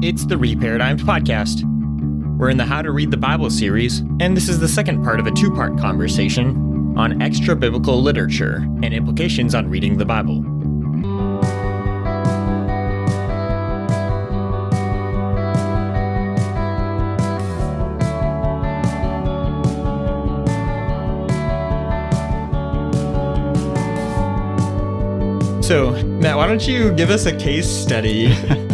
It's the Reparadigmed Podcast. We're in the How to Read the Bible series, and this is the second part of a two part conversation on extra biblical literature and implications on reading the Bible. So, Matt, why don't you give us a case study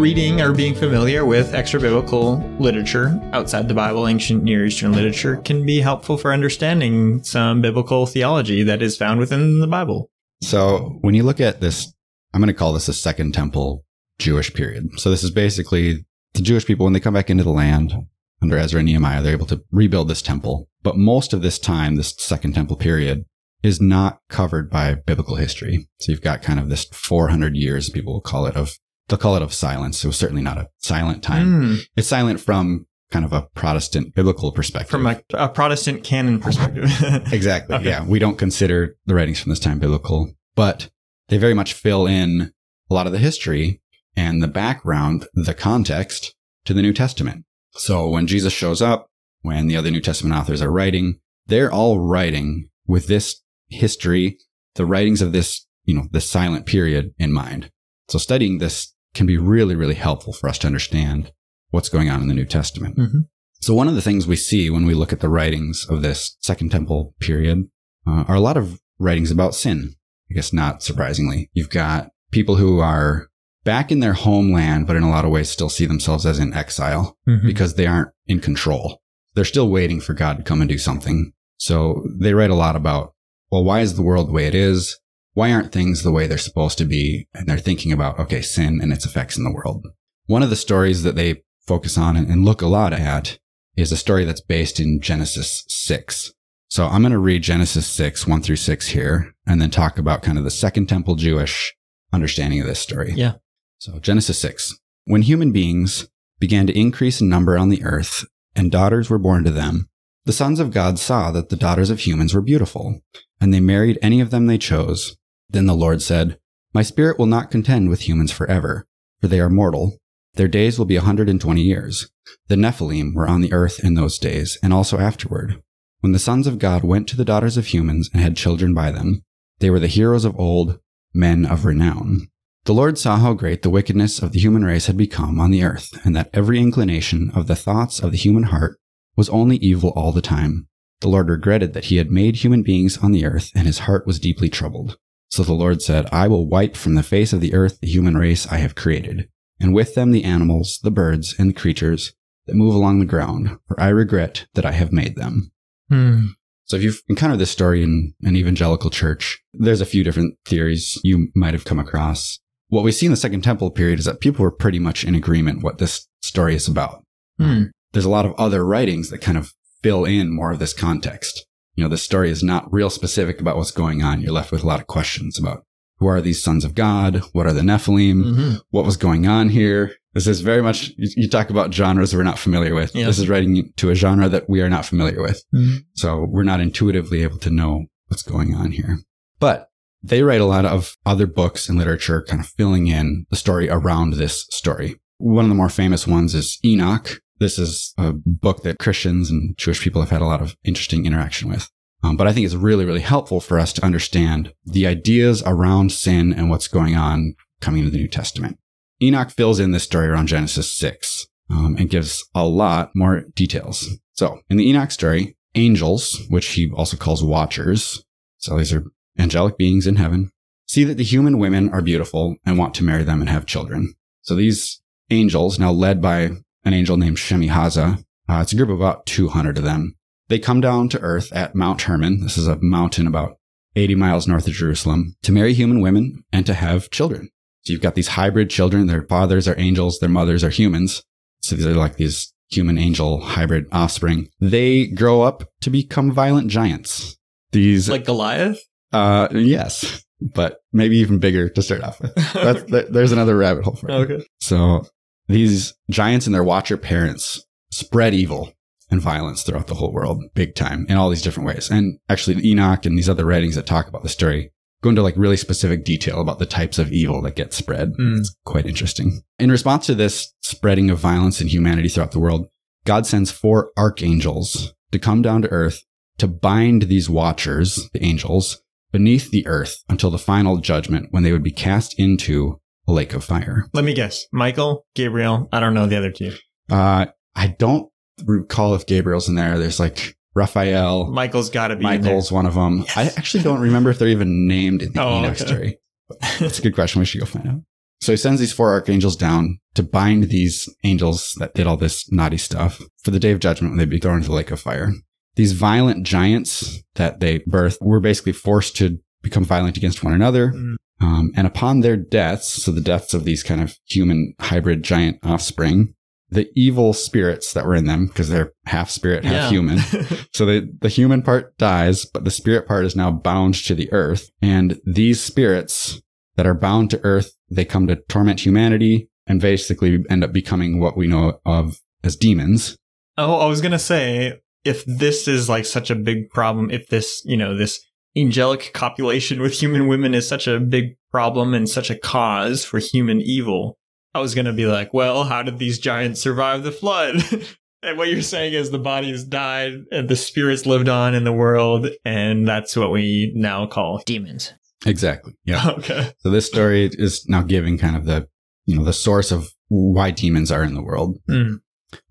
reading or being familiar with extra biblical literature outside the Bible, ancient Near Eastern literature, can be helpful for understanding some biblical theology that is found within the Bible? So, when you look at this, I'm going to call this a Second Temple Jewish period. So, this is basically the Jewish people, when they come back into the land under Ezra and Nehemiah, they're able to rebuild this temple. But most of this time, this Second Temple period, is not covered by biblical history. So you've got kind of this 400 years, people will call it, of, they'll call it of silence. It was certainly not a silent time. Mm, It's silent from kind of a Protestant biblical perspective. from a, a Protestant canon perspective. exactly. Okay. Yeah. We don't consider the writings from this time biblical, but they very much fill in a lot of the history and the background, the context to the New Testament. So when Jesus shows up, when the other New Testament authors are writing, they're all writing with this history, the writings of this, you know, this silent period in mind. So studying this can be really, really helpful for us to understand what's going on in the New Testament. Mhm. So one of the things we see when we look at the writings of this Second Temple period uh, are a lot of writings about sin. I guess not surprisingly. You've got people who are back in their homeland, but in a lot of ways still see themselves as in exile Mhm. because they aren't in control. They're still waiting for God to come and do something. So they write a lot about, well, why is the world the way it is? Why aren't things the way they're supposed to be? And they're thinking about, okay, sin and its effects in the world. One of the stories that they focus on and look a lot at is a story that's based in Genesis 6. So I'm going to read Genesis 6, 1 through 6 here, and then talk about kind of the Second Temple Jewish understanding of this story. Yeah. So Genesis 6. When human beings began to increase in number on the earth, and daughters were born to them, the sons of God saw that the daughters of humans were beautiful, and they married any of them they chose. Then the Lord said, My spirit will not contend with humans forever, for they are mortal. Their days will be a 120 years. The Nephilim were on the earth in those days, and also afterward. When the sons of God went to the daughters of humans and had children by them, they were the heroes of old, men of renown. The Lord saw how great the wickedness of the human race had become on the earth, and that every inclination of the thoughts of the human heart was only evil all the time. The Lord regretted that he had made human beings on the earth, and his heart was deeply troubled. So the Lord said, I will wipe from the face of the earth the human race I have created, and with them the animals, the birds, and the creatures that move along the ground, for I regret that I have made them. Hmm. So if you've encountered this story in an evangelical church, there's a few different theories you might have come across. What we see in the Second Temple period is that people were pretty much in agreement what this story is about. Hmm. There's a lot of other writings that kind of fill in more of this context. You know, this story is not real specific about what's going on. You're left with a lot of questions about who are these sons of God? What are the Nephilim? Mhm. What was going on here? This is very much, you, talk about genres we're not familiar with. Yeah. This is writing to a genre that we are not familiar with. Mhm. So we're not intuitively able to know what's going on here. But they write a lot of other books and literature kind of filling in the story around this story. One of the more famous ones is Enoch. This is a book that Christians and Jewish people have had a lot of interesting interaction with. Um, but I think it's really, really helpful for us to understand the ideas around sin and what's going on coming into the New Testament. Enoch fills in this story around Genesis 6 um, and gives a lot more details. So in the Enoch story, angels, which he also calls watchers, so these are angelic beings in heaven, see that the human women are beautiful and want to marry them and have children. So these angels, now led by an angel named Shemihaza, uh, it's a group of about 200 of them. They come down to earth at Mount Hermon. This is a mountain about 80 miles north of Jerusalem to marry human women and to have children. So you've got these hybrid children. Their fathers are angels. Their mothers are humans. So these are like these human angel hybrid offspring. They grow up to become violent giants. These, Like Goliath? uh, yes, but maybe even bigger to start off with. That's, th- there's another rabbit hole for okay. So these giants and their watcher parents spread evil and violence throughout the whole world, big time, in all these different ways. And actually, Enoch and these other writings that talk about the story go into like really specific detail about the types of evil that get spread. Mm. It's quite interesting. In response to this spreading of violence and humanity throughout the world, God sends four archangels to come down to earth to bind these watchers, the angels, beneath the earth until the final judgment when they would be cast into lake of fire. Let me guess. Michael, Gabriel. I don't know the other two. Uh, I don't recall if Gabriel's in there. There's like Raphael, Michael's got to be. Michael's one of them. I actually don't remember if they're even named in the Oh, Enoch okay. story. That's a good question. We should go find out. So he sends these four archangels down to bind these angels that did all this naughty stuff for the day of judgment when they'd be thrown into the lake of fire. These violent giants that they birthed were basically forced to become violent against one another. Mm. Um, and upon their deaths, so the deaths of these kind of human hybrid giant offspring, the evil spirits that were in them, because they're half spirit, half Yeah. human, so the, the human part dies, but the spirit part is now bound to the earth. And these spirits that are bound to earth, they come to torment humanity and basically end up becoming what we know of as demons. Oh, I was gonna say if this is like such a big problem, if this you know this angelic copulation with human women is such a big problem and such a cause for human evil, I was gonna be like, well, how did these giants survive the flood? and what you're saying is the bodies died and the spirits lived on in the world, and that's what we now call demons. Exactly. Yeah. Okay. so this story is now giving kind of the, you know, the source of why demons are in the world. Mm.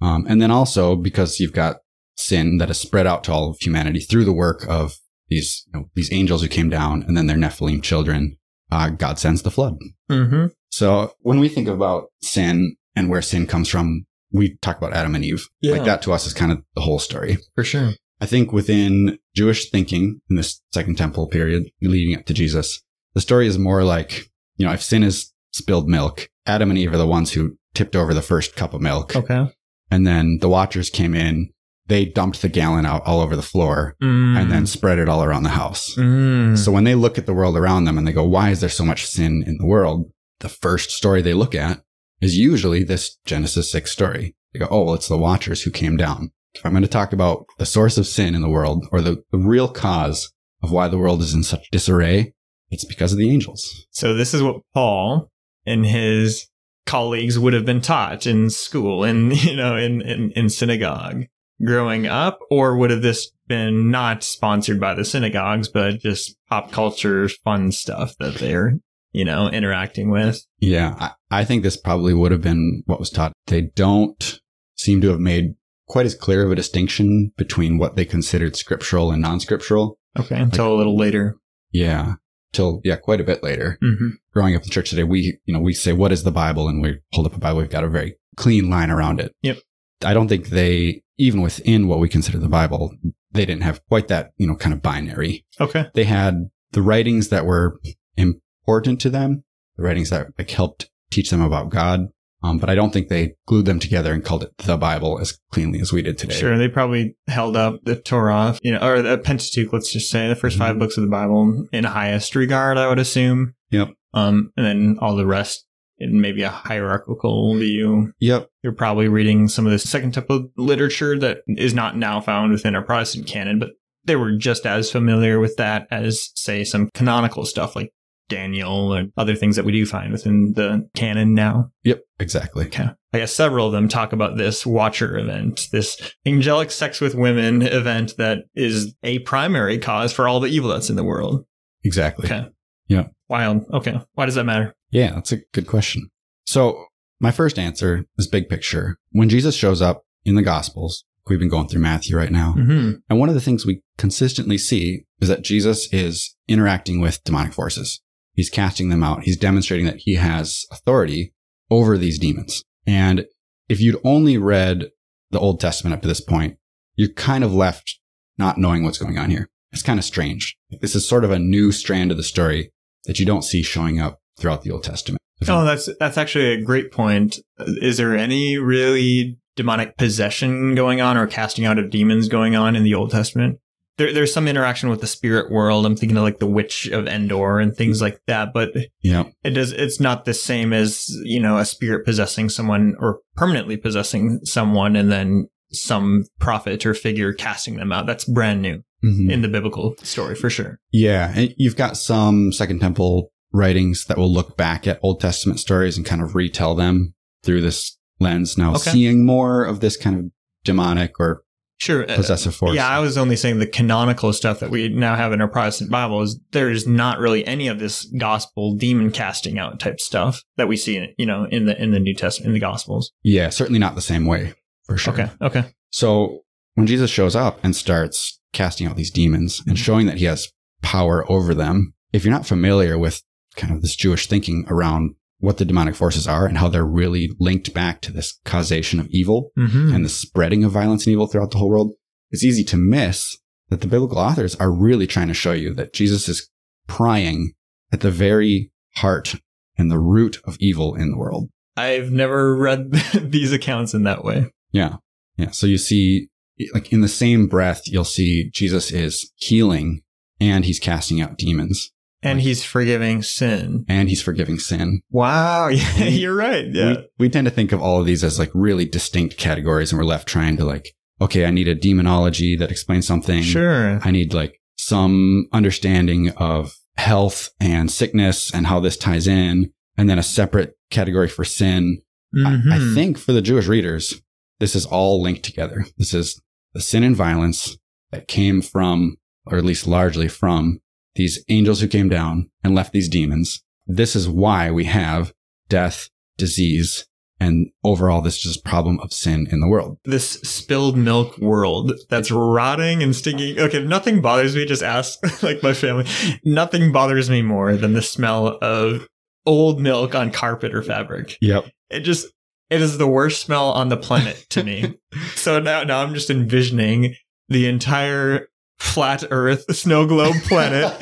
Um, and then also because you've got sin that has spread out to all of humanity through the work of these, you know, these angels who came down and then their Nephilim children, uh, God sends the flood. Mm-hmm. So when we think about sin and where sin comes from, we talk about Adam and Eve. Yeah. Like that to us is kind of the whole story. For sure. I think within Jewish thinking in this second temple period leading up to Jesus, the story is more like, you know, if sin is spilled milk, Adam and Eve are the ones who tipped over the first cup of milk. Okay. And then the watchers came in, they dumped the gallon out all over the floor Mm. and then spread it all around the house. Mm. So when they look at the world around them and they go, why is there so much sin in the world? The first story they look at is usually this Genesis 6 story. They go, oh, well, it's the watchers who came down. If I'm going to talk about the source of sin in the world or the, the real cause of why the world is in such disarray, it's because of the angels. So this is what Paul and his colleagues would have been taught in school and you know in, in in synagogue growing up or would have this been not sponsored by the synagogues but just pop culture fun stuff that they're you know interacting with Yeah, I, I think this probably would have been what was taught. They don't seem to have made quite as clear of a distinction between what they considered scriptural and non-scriptural. okay until a little later Yeah, till yeah, quite a bit later. mm-hmm. growing up in church today, we, you know, we say, what is the Bible? And we hold up a Bible. We've got a very clean line around it. Yep. I don't think they, even within what we consider the Bible, they didn't have quite that, you know, kind of binary. okay They had the writings that were important to them, the writings that like helped teach them about God. Um, but I don't think they glued them together and called it the Bible as cleanly as we did today. sure they probably held up the torah you know or the pentateuch let's just say the 1st five Mhm. books of the bible in highest regard i would assume Yep. um and then all the rest in maybe a hierarchical view Yep. you're probably reading some of the second type of literature that is not now found within our protestant canon but they were just as familiar with that as say some canonical stuff like daniel and other things that we do find within the canon now Yep. Exactly. Okay. I guess several of them talk about this Watcher event, this angelic sex with women event that is a primary cause for all the evil that's in the world. Exactly. Okay. Yeah. Wild. Okay. Why does that matter? Yeah, that's a good question. So my first answer is big picture. When Jesus shows up in the Gospels, we've been going through Matthew right now. Mm-hmm. And one of the things we consistently see is that Jesus is interacting with demonic forces. He's casting them out. He's demonstrating that he has authority over these demons. And if you'd only read the Old Testament up to this point, you're kind of left not knowing what's going on here. It's kind of strange. This is sort of a new strand of the story that you don't see showing up throughout the Old Testament. Oh, that's that's actually a great point. Is there any really demonic possession going on or casting out of demons going on in the Old Testament? There, there's some interaction with the spirit world. I'm thinking of like the witch of Endor and things like that, but Yeah. it does it's not the same as you know a spirit possessing someone or permanently possessing someone and then some prophet or figure casting them out that's brand new Mhm. in the biblical story for sure. Yeah, and you've got some Second Temple writings that will look back at Old Testament stories and kind of retell them through this lens. Now, Okay. seeing more of this kind of demonic or Sure. uh, possessive force. Yeah, I was only saying the canonical stuff that we now have in our Protestant Bible is there's not really any of this gospel demon casting out type stuff that we see, you know, in the in the New Testament in the Gospels. yeah, certainly not the same way for sure. Okay, okay, So when Jesus shows up and starts casting out these demons and Mhm. showing that he has power over them, if you're not familiar with kind of this Jewish thinking around what the demonic forces are and how they're really linked back to this causation of evil mm-hmm. and the spreading of violence and evil throughout the whole world, it's easy to miss that the biblical authors are really trying to show you that Jesus is prying at the very heart and the root of evil in the world. I've never read these accounts in that way. Yeah. Yeah. So you see, like in the same breath, you'll see Jesus is healing and he's casting out demons And he's forgiving sin. and he's forgiving sin. Wow, yeah, you're right. Yeah. We, we tend to think of all of these as like really distinct categories and we're left trying to like, okay, I need a demonology that explains something. Sure. I need like some understanding of health and sickness and how this ties in. And then a separate category for sin. I, I Mhm. think for the Jewish readers, this is all linked together. This is the sin and violence that came from, or at least largely from, these angels who came down and left these demons. This is why we have death, disease, and overall this just problem of sin in the world. this spilled milk world that's rotting and stinking. Okay, nothing bothers me. Just ask like my family. Nothing bothers me more than the smell of old milk on carpet or fabric. Yep. It just it is the worst smell on the planet to me. so now now I'm just envisioning the entire flat earth snow globe planet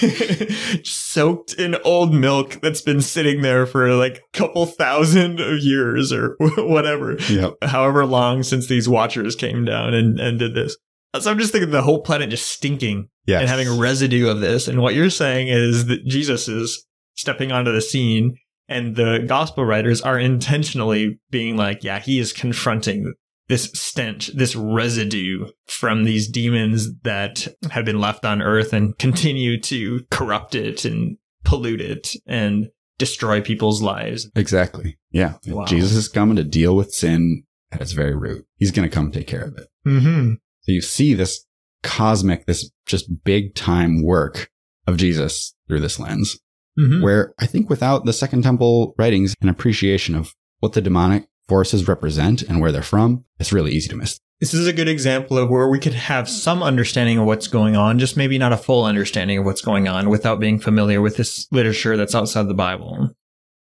soaked in old milk that's been sitting there for like a couple thousand of years or whatever Yep. however long since these watchers came down and, and did this. Uh, so I'm just thinking the whole planet just stinking Yes. and having a residue of this. And what you're saying is that Jesus is stepping onto the scene and the gospel writers are intentionally being like, yeah, he is confronting this stench, this residue from these demons that have been left on earth and continue to corrupt it and pollute it and destroy people's lives. Exactly. Yeah. Wow. Jesus is coming to deal with sin at its very root. He's going to come take care of it. Mm-hmm. So you see this cosmic, this just big time work of Jesus through this lens, Mm-hmm. where I think without the Second Temple writings and appreciation of what the demonic forces represent and where they're from, it's really easy to miss. This is a good example of where we could have some understanding of what's going on, just maybe not a full understanding of what's going on without being familiar with this literature that's outside the Bible.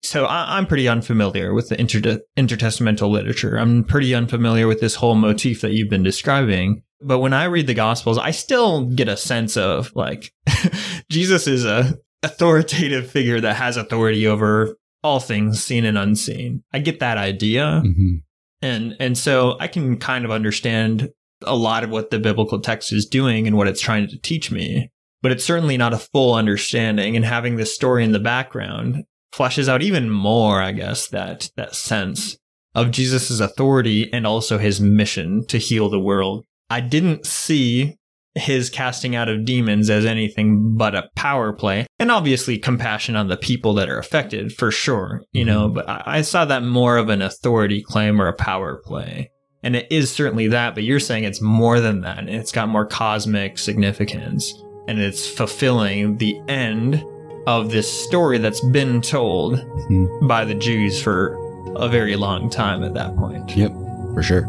So I, I'm pretty unfamiliar with the inter- intertestamental literature. I'm pretty unfamiliar with this whole motif that you've been describing. But when I read the Gospels, I still get a sense of like Jesus is a authoritative figure that has authority over all things seen and unseen. I get that idea Mm-hmm. and and so I can kind of understand a lot of what the biblical text is doing and what it's trying to teach me, but it's certainly not a full understanding. And having this story in the background fleshes out even more, I guess, that that sense of Jesus' authority and also his mission to heal the world. I didn't see his casting out of demons as anything but a power play and obviously compassion on the people that are affected for sure you know but I, saw that more of an authority claim or a power play and it is certainly that but you're saying it's more than that and it's got more cosmic significance and it's fulfilling the end of this story that's been told Mhm. by the jews for a very long time at that point Yep, for sure.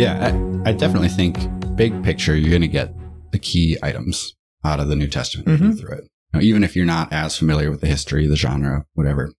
Yeah, I, I definitely think big picture, you're going to get the key items out of the New Testament Mhm. through it. Now, even if you're not as familiar with the history, the genre, whatever.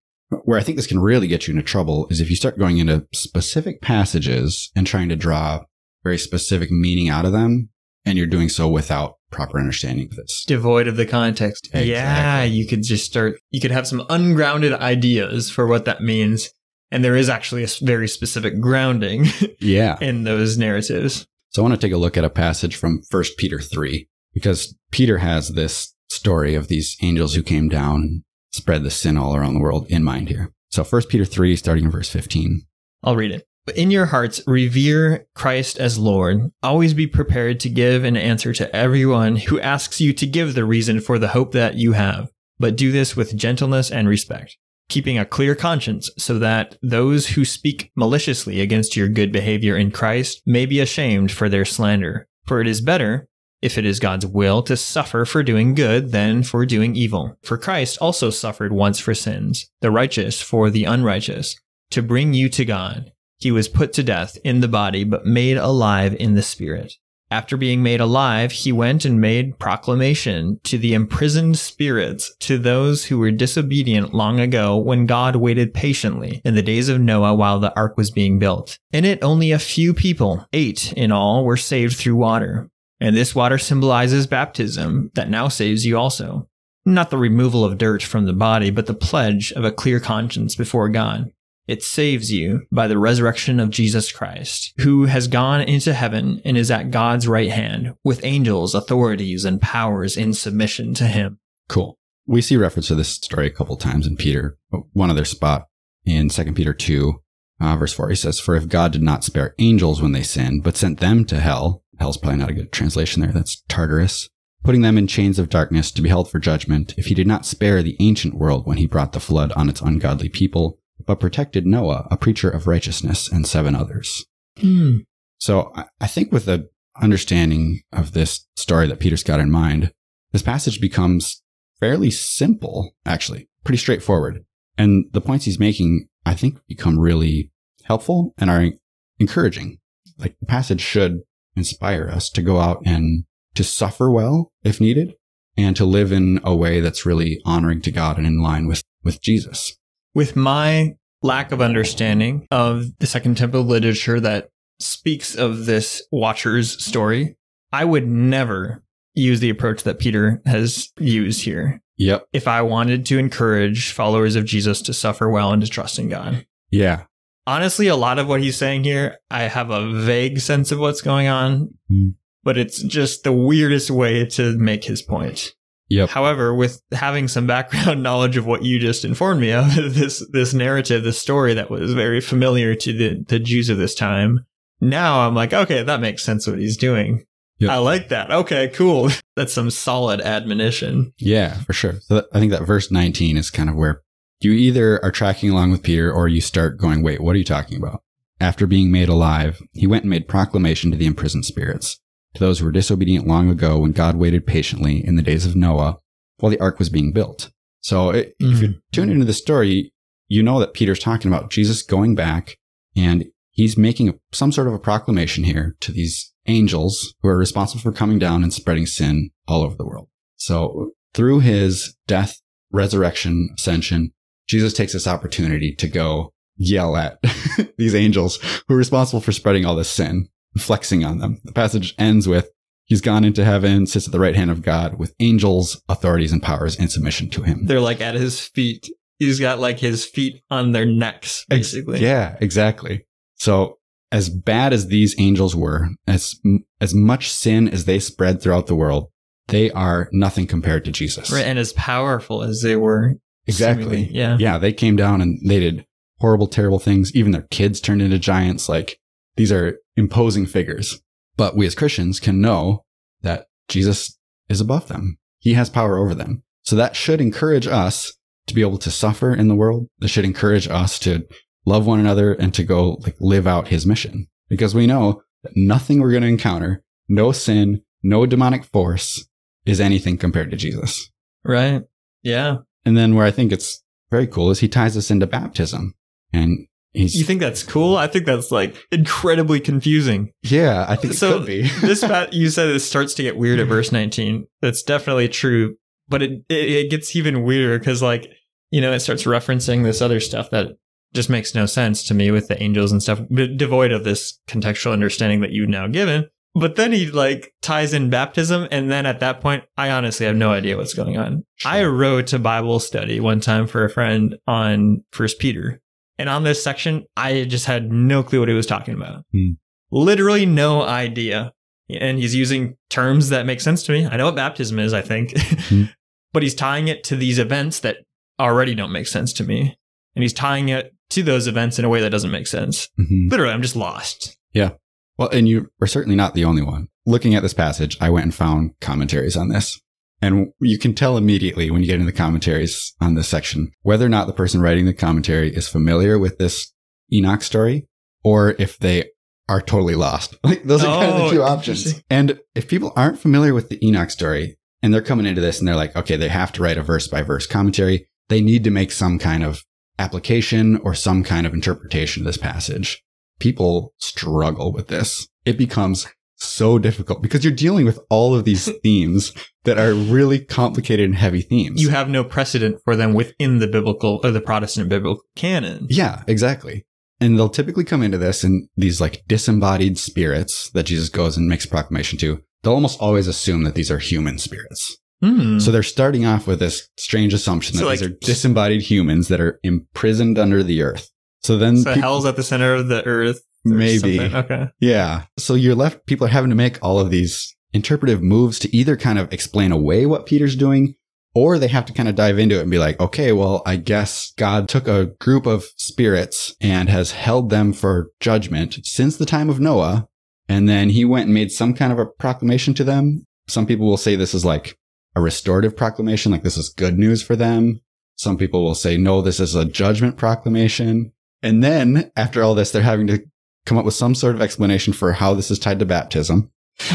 Where I think this can really get you into trouble is if you start going into specific passages and trying to draw very specific meaning out of them, and you're doing so without proper understanding of this. devoid of the context. Yeah, you could just start, you could have some ungrounded ideas for what that means. And there is actually a very specific grounding Yeah. in those narratives. So I want to take a look at a passage from 1 Peter 3. because Peter has this story of these angels who came down and spread the sin all around the world in mind here. So 1 Peter 3, starting in verse 15. I'll read it. But in your hearts, revere Christ as Lord. Always be prepared to give an answer to everyone who asks you to give the reason for the hope that you have. But do this with gentleness and respect, keeping a clear conscience so that those who speak maliciously against your good behavior in Christ may be ashamed for their slander. For it is better, if it is God's will, to suffer for doing good than for doing evil. For Christ also suffered once for sins, the righteous for the unrighteous, to bring you to God. He was put to death in the body, but made alive in the spirit. After being made alive, he went and made proclamation to the imprisoned spirits, to those who were disobedient long ago when God waited patiently in the days of Noah while the ark was being built. In it, only a few people, eight in all, were saved through water. And this water symbolizes baptism that now saves you also. Not the removal of dirt from the body, but the pledge of a clear conscience before God. It saves you by the resurrection of Jesus Christ, who has gone into heaven and is at God's right hand with angels, authorities, and powers in submission to him. Cool. We see reference to this story a couple times in Peter. One other spot in 2 Peter 2, uh, verse 4, he says, For if God did not spare angels when they sinned, but sent them to hell, hell's probably not a good translation there, that's Tartarus, putting them in chains of darkness to be held for judgment, if he did not spare the ancient world when he brought the flood on its ungodly people, but protected Noah, a preacher of righteousness, and seven others. Hmm. So I think with the understanding of this story that Peter's got in mind, this passage becomes fairly simple, actually, pretty straightforward. And the points he's making, I think, become really helpful and are encouraging. Like the passage should inspire us to go out and to suffer well if needed and to live in a way that's really honoring to God and in line with, with Jesus with my lack of understanding of the Second Temple literature that speaks of this Watcher's story, I would never use the approach that Peter has used here. Yep. If I wanted to encourage followers of Jesus to suffer well and to trust in God. Yeah. Honestly, a lot of what he's saying here, I have a vague sense of what's going on, Mm. but it's just the weirdest way to make his point. Yep. However, with having some background knowledge of what you just informed me of, this this narrative, this story that was very familiar to the, the Jews of this time, now I'm like, okay, that makes sense what he's doing. Yep. I like that. Okay, cool. That's some solid admonition. Yeah, for sure. So that, I think that verse 19 is kind of where you either are tracking along with Peter or you start going, wait, what are you talking about? After being made alive, he went and made proclamation to the imprisoned spirits, to those who were disobedient long ago when God waited patiently in the days of Noah while the ark was being built. So it, if you Mhm. tune into the story, you know that Peter's talking about Jesus going back and he's making a, some sort of a proclamation here to these angels who are responsible for coming down and spreading sin all over the world. So through his death, resurrection, ascension, Jesus takes this opportunity to go yell at these angels who are responsible for spreading all this sin, flexing on them. The passage ends with, He's gone into heaven, sits at the right hand of God with angels, authorities, and powers in submission to him. They're like at his feet. He's got like his feet on their necks, basically. Yeah, exactly. So as bad as these angels were, as as much sin as they spread throughout the world, they are nothing compared to Jesus. Right. And as powerful as they were. Exactly. seemingly, Yeah. Yeah, they came down and they did horrible, terrible things. Even their kids turned into giants. Like these are imposing figures. But we as Christians can know that Jesus is above them. He has power over them. So that should encourage us to be able to suffer in the world. That should encourage us to love one another and to go like live out his mission because we know that nothing we're going to encounter, no sin, no demonic force is anything compared to Jesus. Right. Yeah. And then where I think it's very cool is he ties us into baptism and he's, You think that's cool? I think that's like incredibly confusing. yeah, I think it So could be. this pat you said it starts to get weird at verse 19. That's definitely true, but it it, it gets even weirder because like you know it starts referencing this other stuff that just makes no sense to me with the angels and stuff, devoid of this contextual understanding that you've now given. But then he like ties in baptism, and then at that point, I honestly have no idea what's going on. Sure. I wrote a Bible study one time for a friend on First Peter, and on this section, I just had no clue what he was talking about. Hmm. Literally no idea. and he's using terms that make sense to me. I know what baptism is, I think, Hmm. but he's tying it to these events that already don't make sense to me. And he's tying it to those events in a way that doesn't make sense. Mhm. Literally, I'm just lost. Yeah. Well, and you are certainly not the only one. Looking at this passage, I went and found commentaries on this. And you can tell immediately when you get into the commentaries on this section whether or not the person writing the commentary is familiar with this Enoch story or if they are totally lost. Like those are kind of the oh, two options. And if people aren't familiar with the Enoch story and they're coming into this and they're like, okay, they have to write a verse by verse commentary, they need to make some kind of application or some kind of interpretation of this passage people struggle with this. It becomes so difficult because you're dealing with all of these themes that are really complicated and heavy themes. You have no precedent for them within the biblical or the Protestant biblical canon. yeah, exactly. And they'll typically come into this and these like disembodied spirits that Jesus goes and makes proclamation to. They'll almost always assume that these are human spirits. Hmm. So they're starting off with this strange assumption that So, these are disembodied humans that are imprisoned under the earth. So then So peop- hell's at the center of the earth. Maybe something. Okay. Yeah. So you're left, people are having to make all of these interpretive moves to either kind of explain away what Peter's doing, or they have to kind of dive into it and be like, okay, well, I guess God took a group of spirits and has held them for judgment since the time of Noah. And then he went and made some kind of a proclamation to them. Some people will say this is like a restorative proclamation, like this is good news for them. Some people will say, no, this is a judgment proclamation. And then after all this, they're having to come up with some sort of explanation for how this is tied to baptism.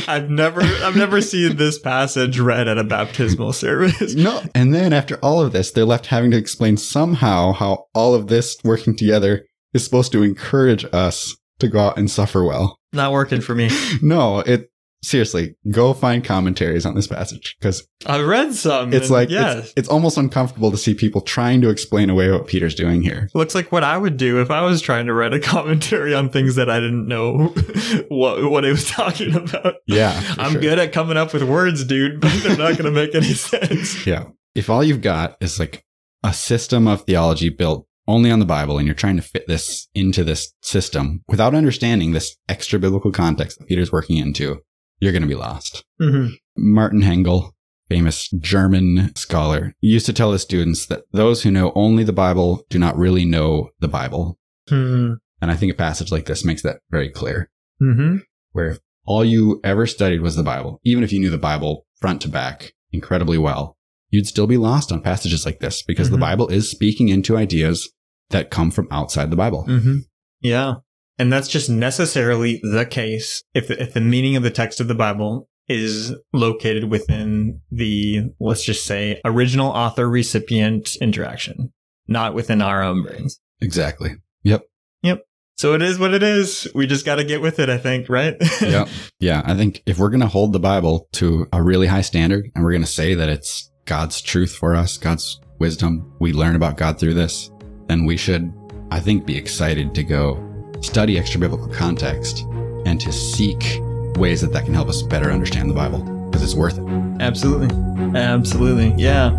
I've never I've never seen this passage read at a baptismal service. No. And then after all of this, they're left having to explain somehow how all of this working together is supposed to encourage us to go out and suffer well. Not working for me. No, it seriously, go find commentaries on this passage because I read some. it's like, yeah, it's, it's almost uncomfortable to see people trying to explain away what Peter's doing here. looks like what I would do if I was trying to write a commentary on things that I didn't know what what it was talking about. Yeah. I'm sure. good at coming up with words, dude, but they're not going to make any sense. Yeah. If all you've got is like a system of theology built only on the Bible and you're trying to fit this into this system without understanding this extra biblical context that Peter's working into, you're going to be lost. Mhm. Martin Hengel, famous German scholar, used to tell his students that those who know only the Bible do not really know the Bible. Hmm. And I think a passage like this makes that very clear, Mhm. where if all you ever studied was the Bible, even if you knew the Bible front to back incredibly well, you'd still be lost on passages like this because the Bible is speaking into ideas that come from outside the Bible. Mhm. Yeah, and that's just necessarily the case if the, if the meaning of the text of the Bible is located within the let's just say original author recipient interaction, not within our own brains. Exactly. Yep. Yep. So it is what it is. We just got to get with it, I think, right? Yep. Yeah. I think if we're going to hold the Bible to a really high standard and we're going to say that it's God's truth for us, God's wisdom, we learn about God through this, then we should, I think, be excited to go study extra biblical context and to seek ways that that can help us better understand the Bible because it's worth it. Absolutely. Absolutely. Yeah.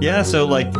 Yeah, so like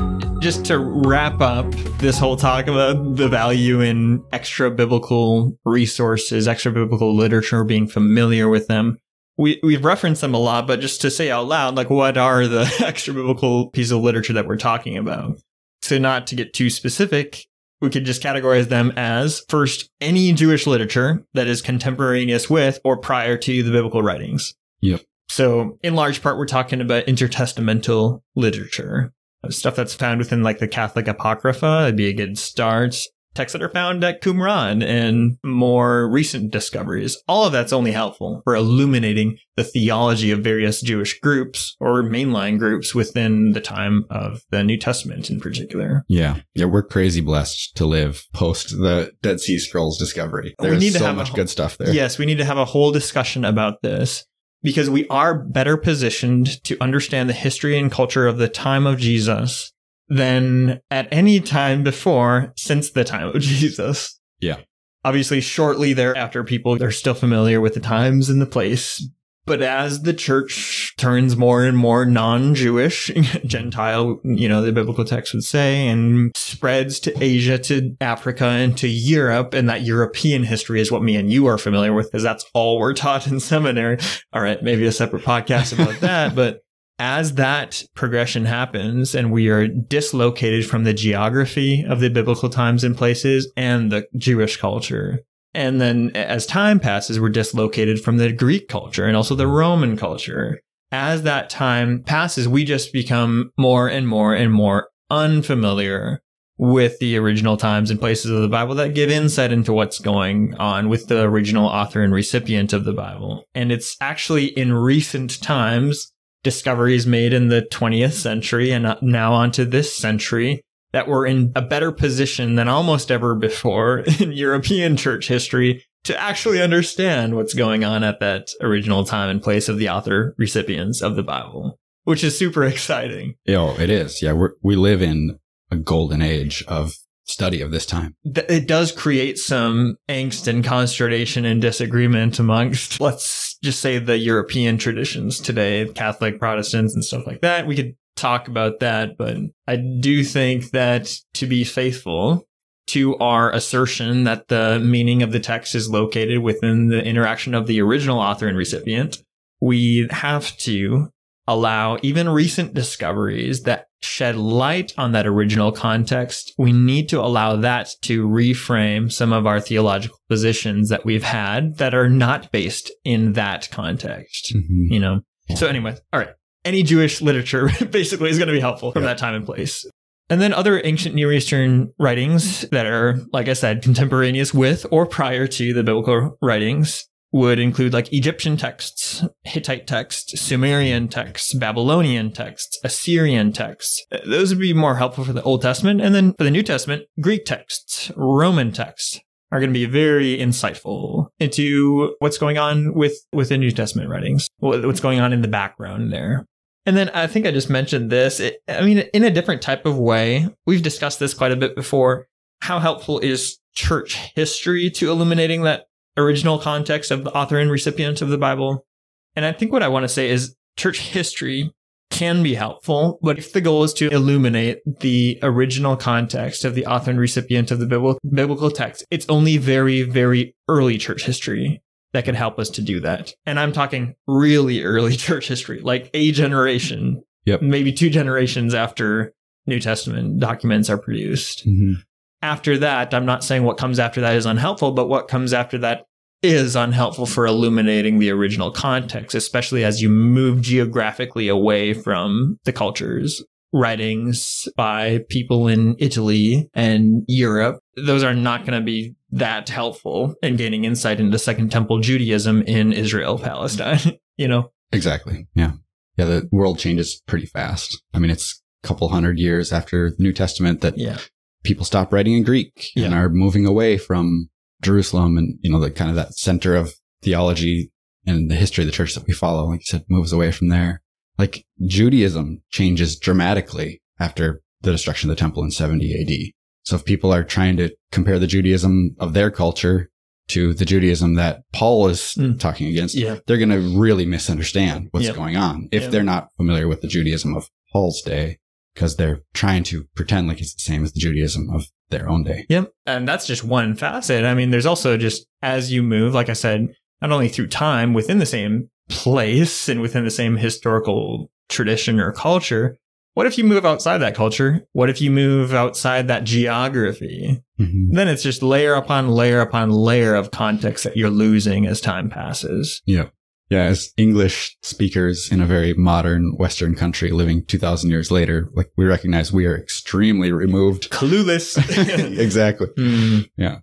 just to wrap up this whole talk about the value in extra biblical resources, extra biblical literature, being familiar with them. We we've referenced them a lot, but just to say out loud, like what are the extra biblical pieces of literature that we're talking about? So not to get too specific, we could just categorize them as first any Jewish literature that is contemporaneous with or prior to the biblical writings. Yep. So in large part, we're talking about intertestamental literature, stuff that's found within like the Catholic Apocrypha. It'd be a good start. Texts that are found at Qumran and more recent discoveries. All of that's only helpful for illuminating the theology of various Jewish groups or mainline groups within the time of the New Testament in particular. Yeah. Yeah. We're crazy blessed to live post the Dead Sea Scrolls discovery. We There's need to so have much whole- good stuff there. Yes, we need to have a whole discussion about this because we are better positioned to understand the history and culture of the time of Jesus than at any time before since the time of Jesus. Yeah. Obviously, shortly thereafter, people are still familiar with the times and the place, But as the church turns more and more non-Jewish, Gentile, you know, the biblical text would say, and spreads to Asia, to Africa, and to Europe, and that European history is what me and you are familiar with, because that's all we're taught in seminary. All right, maybe a separate podcast about that, but as that progression happens and we are dislocated from the geography of the biblical times and places and the Jewish culture, and then as time passes, we're dislocated from the Greek culture and also the Roman culture. As that time passes, we just become more and more and more unfamiliar with the original times and places of the Bible that give insight into what's going on with the original author and recipient of the Bible. And it's actually in recent times, discoveries made in the 20th century and now onto this century that we're in a better position than almost ever before in European church history to actually understand what's going on at that original time and place of the author recipients of the Bible, which is super exciting. Oh, it is. Yeah, we we live in a golden age of study of this time. It does create some angst and consternation and disagreement amongst, let's just say, the European traditions today, Catholic, Protestants, and stuff like that. We could talk about that, but I do think that to be faithful to our assertion that the meaning of the text is located within the interaction of the original author and recipient, we have to allow even recent discoveries that shed light on that original context. We need to allow that to reframe some of our theological positions that we've had that are not based in that context, mm-hmm. you know? So anyway, all right any Jewish literature basically is going to be helpful from yeah. that time and place. And then other ancient Near Eastern writings that are, like I said, contemporaneous with or prior to the biblical writings would include like Egyptian texts, Hittite texts, Sumerian texts, Babylonian texts, Assyrian texts. Uh, those would be more helpful for the Old Testament. And then for the New Testament, Greek texts, Roman texts are going to be very insightful into what's going on with, with the New Testament writings, what's going on in the background there. And then I think I just mentioned this. It, I mean, in a different type of way, we've discussed this quite a bit before. How helpful is church history to illuminating that original context of the author and recipient of the Bible? And I think what I want to say is church history can be helpful, but if the goal is to illuminate the original context of the author and recipient of the biblical text, it's only very, very early church history that could help us to do that. And I'm talking really early church history, like a generation, yep. maybe two generations after New Testament documents are produced. Mm-hmm. After that, I'm not saying what comes after that is unhelpful, but what comes after that is unhelpful for illuminating the original context, especially as you move geographically away from the cultures writings by people in Italy and Europe. Those are not going to be that helpful in gaining insight into Second Temple Judaism in Israel, Palestine, you know? Exactly. Yeah. Yeah. The world changes pretty fast. I mean, it's a couple hundred years after the New Testament that yeah. people stop writing in Greek yeah. and are moving away from Jerusalem and, you know, the kind of that center of theology and the history of the church that we follow, like you said, moves away from there. Like Judaism changes dramatically after the destruction of the temple in 70 AD. So if people are trying to compare the Judaism of their culture to the Judaism that Paul is mm. talking against, yeah. they're going to really misunderstand what's yep. going on if yep. they're not familiar with the Judaism of Paul's day because they're trying to pretend like it's the same as the Judaism of their own day. Yep. And that's just one facet. I mean, there's also just as you move, like I said, not only through time within the same place and within the same historical tradition or culture. What if you move outside that culture? What if you move outside that geography? Mm-hmm. Then it's just layer upon layer upon layer of context that you're losing as time passes. Yeah. Yeah. As English speakers in a very modern Western country living 2000 years later, like we recognize we are extremely removed. Clueless. exactly. Mm. Yeah.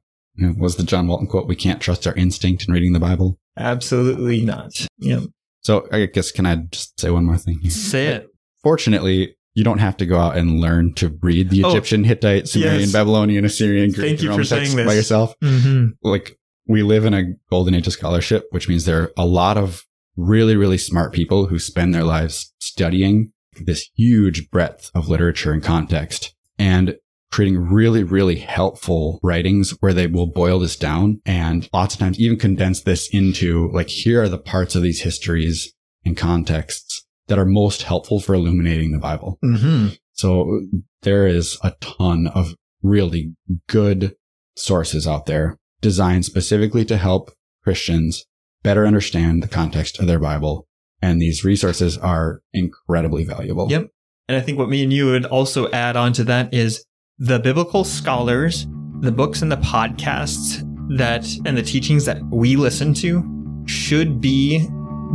Was the John Walton quote, we can't trust our instinct in reading the Bible? Absolutely not. Yeah. So I guess, can I just say one more thing here? Say it. Fortunately, you don't have to go out and learn to read the oh, Egyptian, oh, Hittite, Sumerian, yes. Babylonian, Assyrian, Greek, Thank you for saying this. by yourself. Mm-hmm. Like we live in a golden age of scholarship, which means there are a lot of really, really smart people who spend their lives studying this huge breadth of literature and context. And creating really, really helpful writings where they will boil this down and lots of times even condense this into like, here are the parts of these histories and contexts that are most helpful for illuminating the Bible. Mm-hmm. So there is a ton of really good sources out there designed specifically to help Christians better understand the context of their Bible. And these resources are incredibly valuable. Yep. And I think what me and you would also add on to that is the biblical scholars, the books and the podcasts that and the teachings that we listen to should be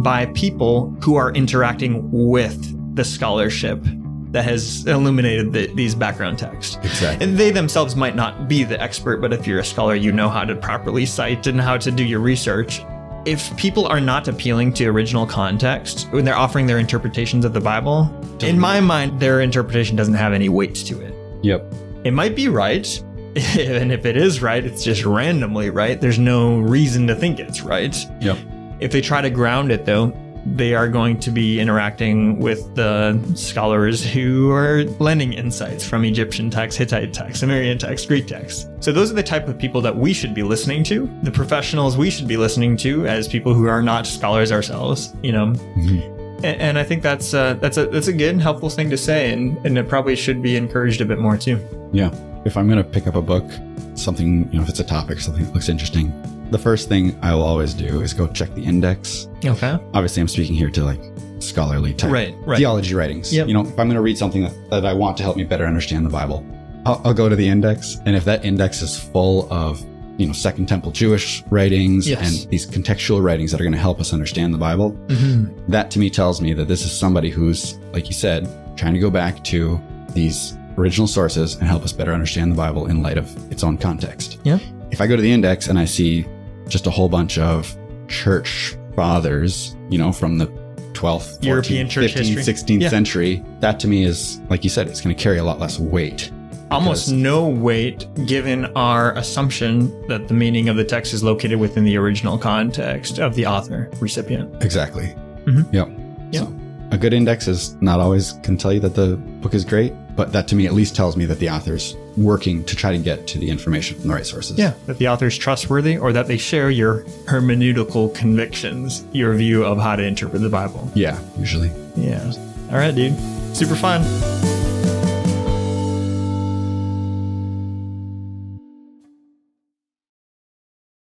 by people who are interacting with the scholarship that has illuminated the, these background texts. Exactly. And they themselves might not be the expert, but if you're a scholar, you know how to properly cite and how to do your research. If people are not appealing to original context when they're offering their interpretations of the Bible, in my mind, their interpretation doesn't have any weight to it. Yep. It might be right. And if it is right, it's just randomly right. There's no reason to think it's right. Yep. If they try to ground it, though, they are going to be interacting with the scholars who are lending insights from Egyptian texts, Hittite texts, Sumerian texts, Greek texts. So those are the type of people that we should be listening to, the professionals we should be listening to as people who are not scholars ourselves, you know. Mm-hmm. And, and I think that's uh, that's a that's a good, and helpful thing to say, and, and it probably should be encouraged a bit more too. Yeah. If I'm going to pick up a book, something, you know, if it's a topic, something that looks interesting, the first thing I will always do is go check the index. Okay. Obviously, I'm speaking here to like scholarly type Right. Right. theology writings. Yep. You know, if I'm going to read something that, that I want to help me better understand the Bible, I'll, I'll go to the index. And if that index is full of, you know, Second Temple Jewish writings Yes. and these contextual writings that are going to help us understand the Bible, Mm-hmm. that to me tells me that this is somebody who's, like you said, trying to go back to these original sources and help us better understand the Bible in light of its own context. Yeah. If I go to the index and I see just a whole bunch of church fathers, you know, from the 12th, 14th, European church 15th, history. 16th Yeah. century, that to me is, like you said, it's going to carry a lot less weight. Almost no weight given our assumption that the meaning of the text is located within the original context of the author recipient. Exactly. Mhm. Yep. Yep. So a good index is not always can tell you that the book is great, but that to me at least tells me that the author's working to try to get to the information from the right sources. Yeah, that the author is trustworthy or that they share your hermeneutical convictions, your view of how to interpret the Bible. Yeah, usually. Yeah. All right, dude. Super fun.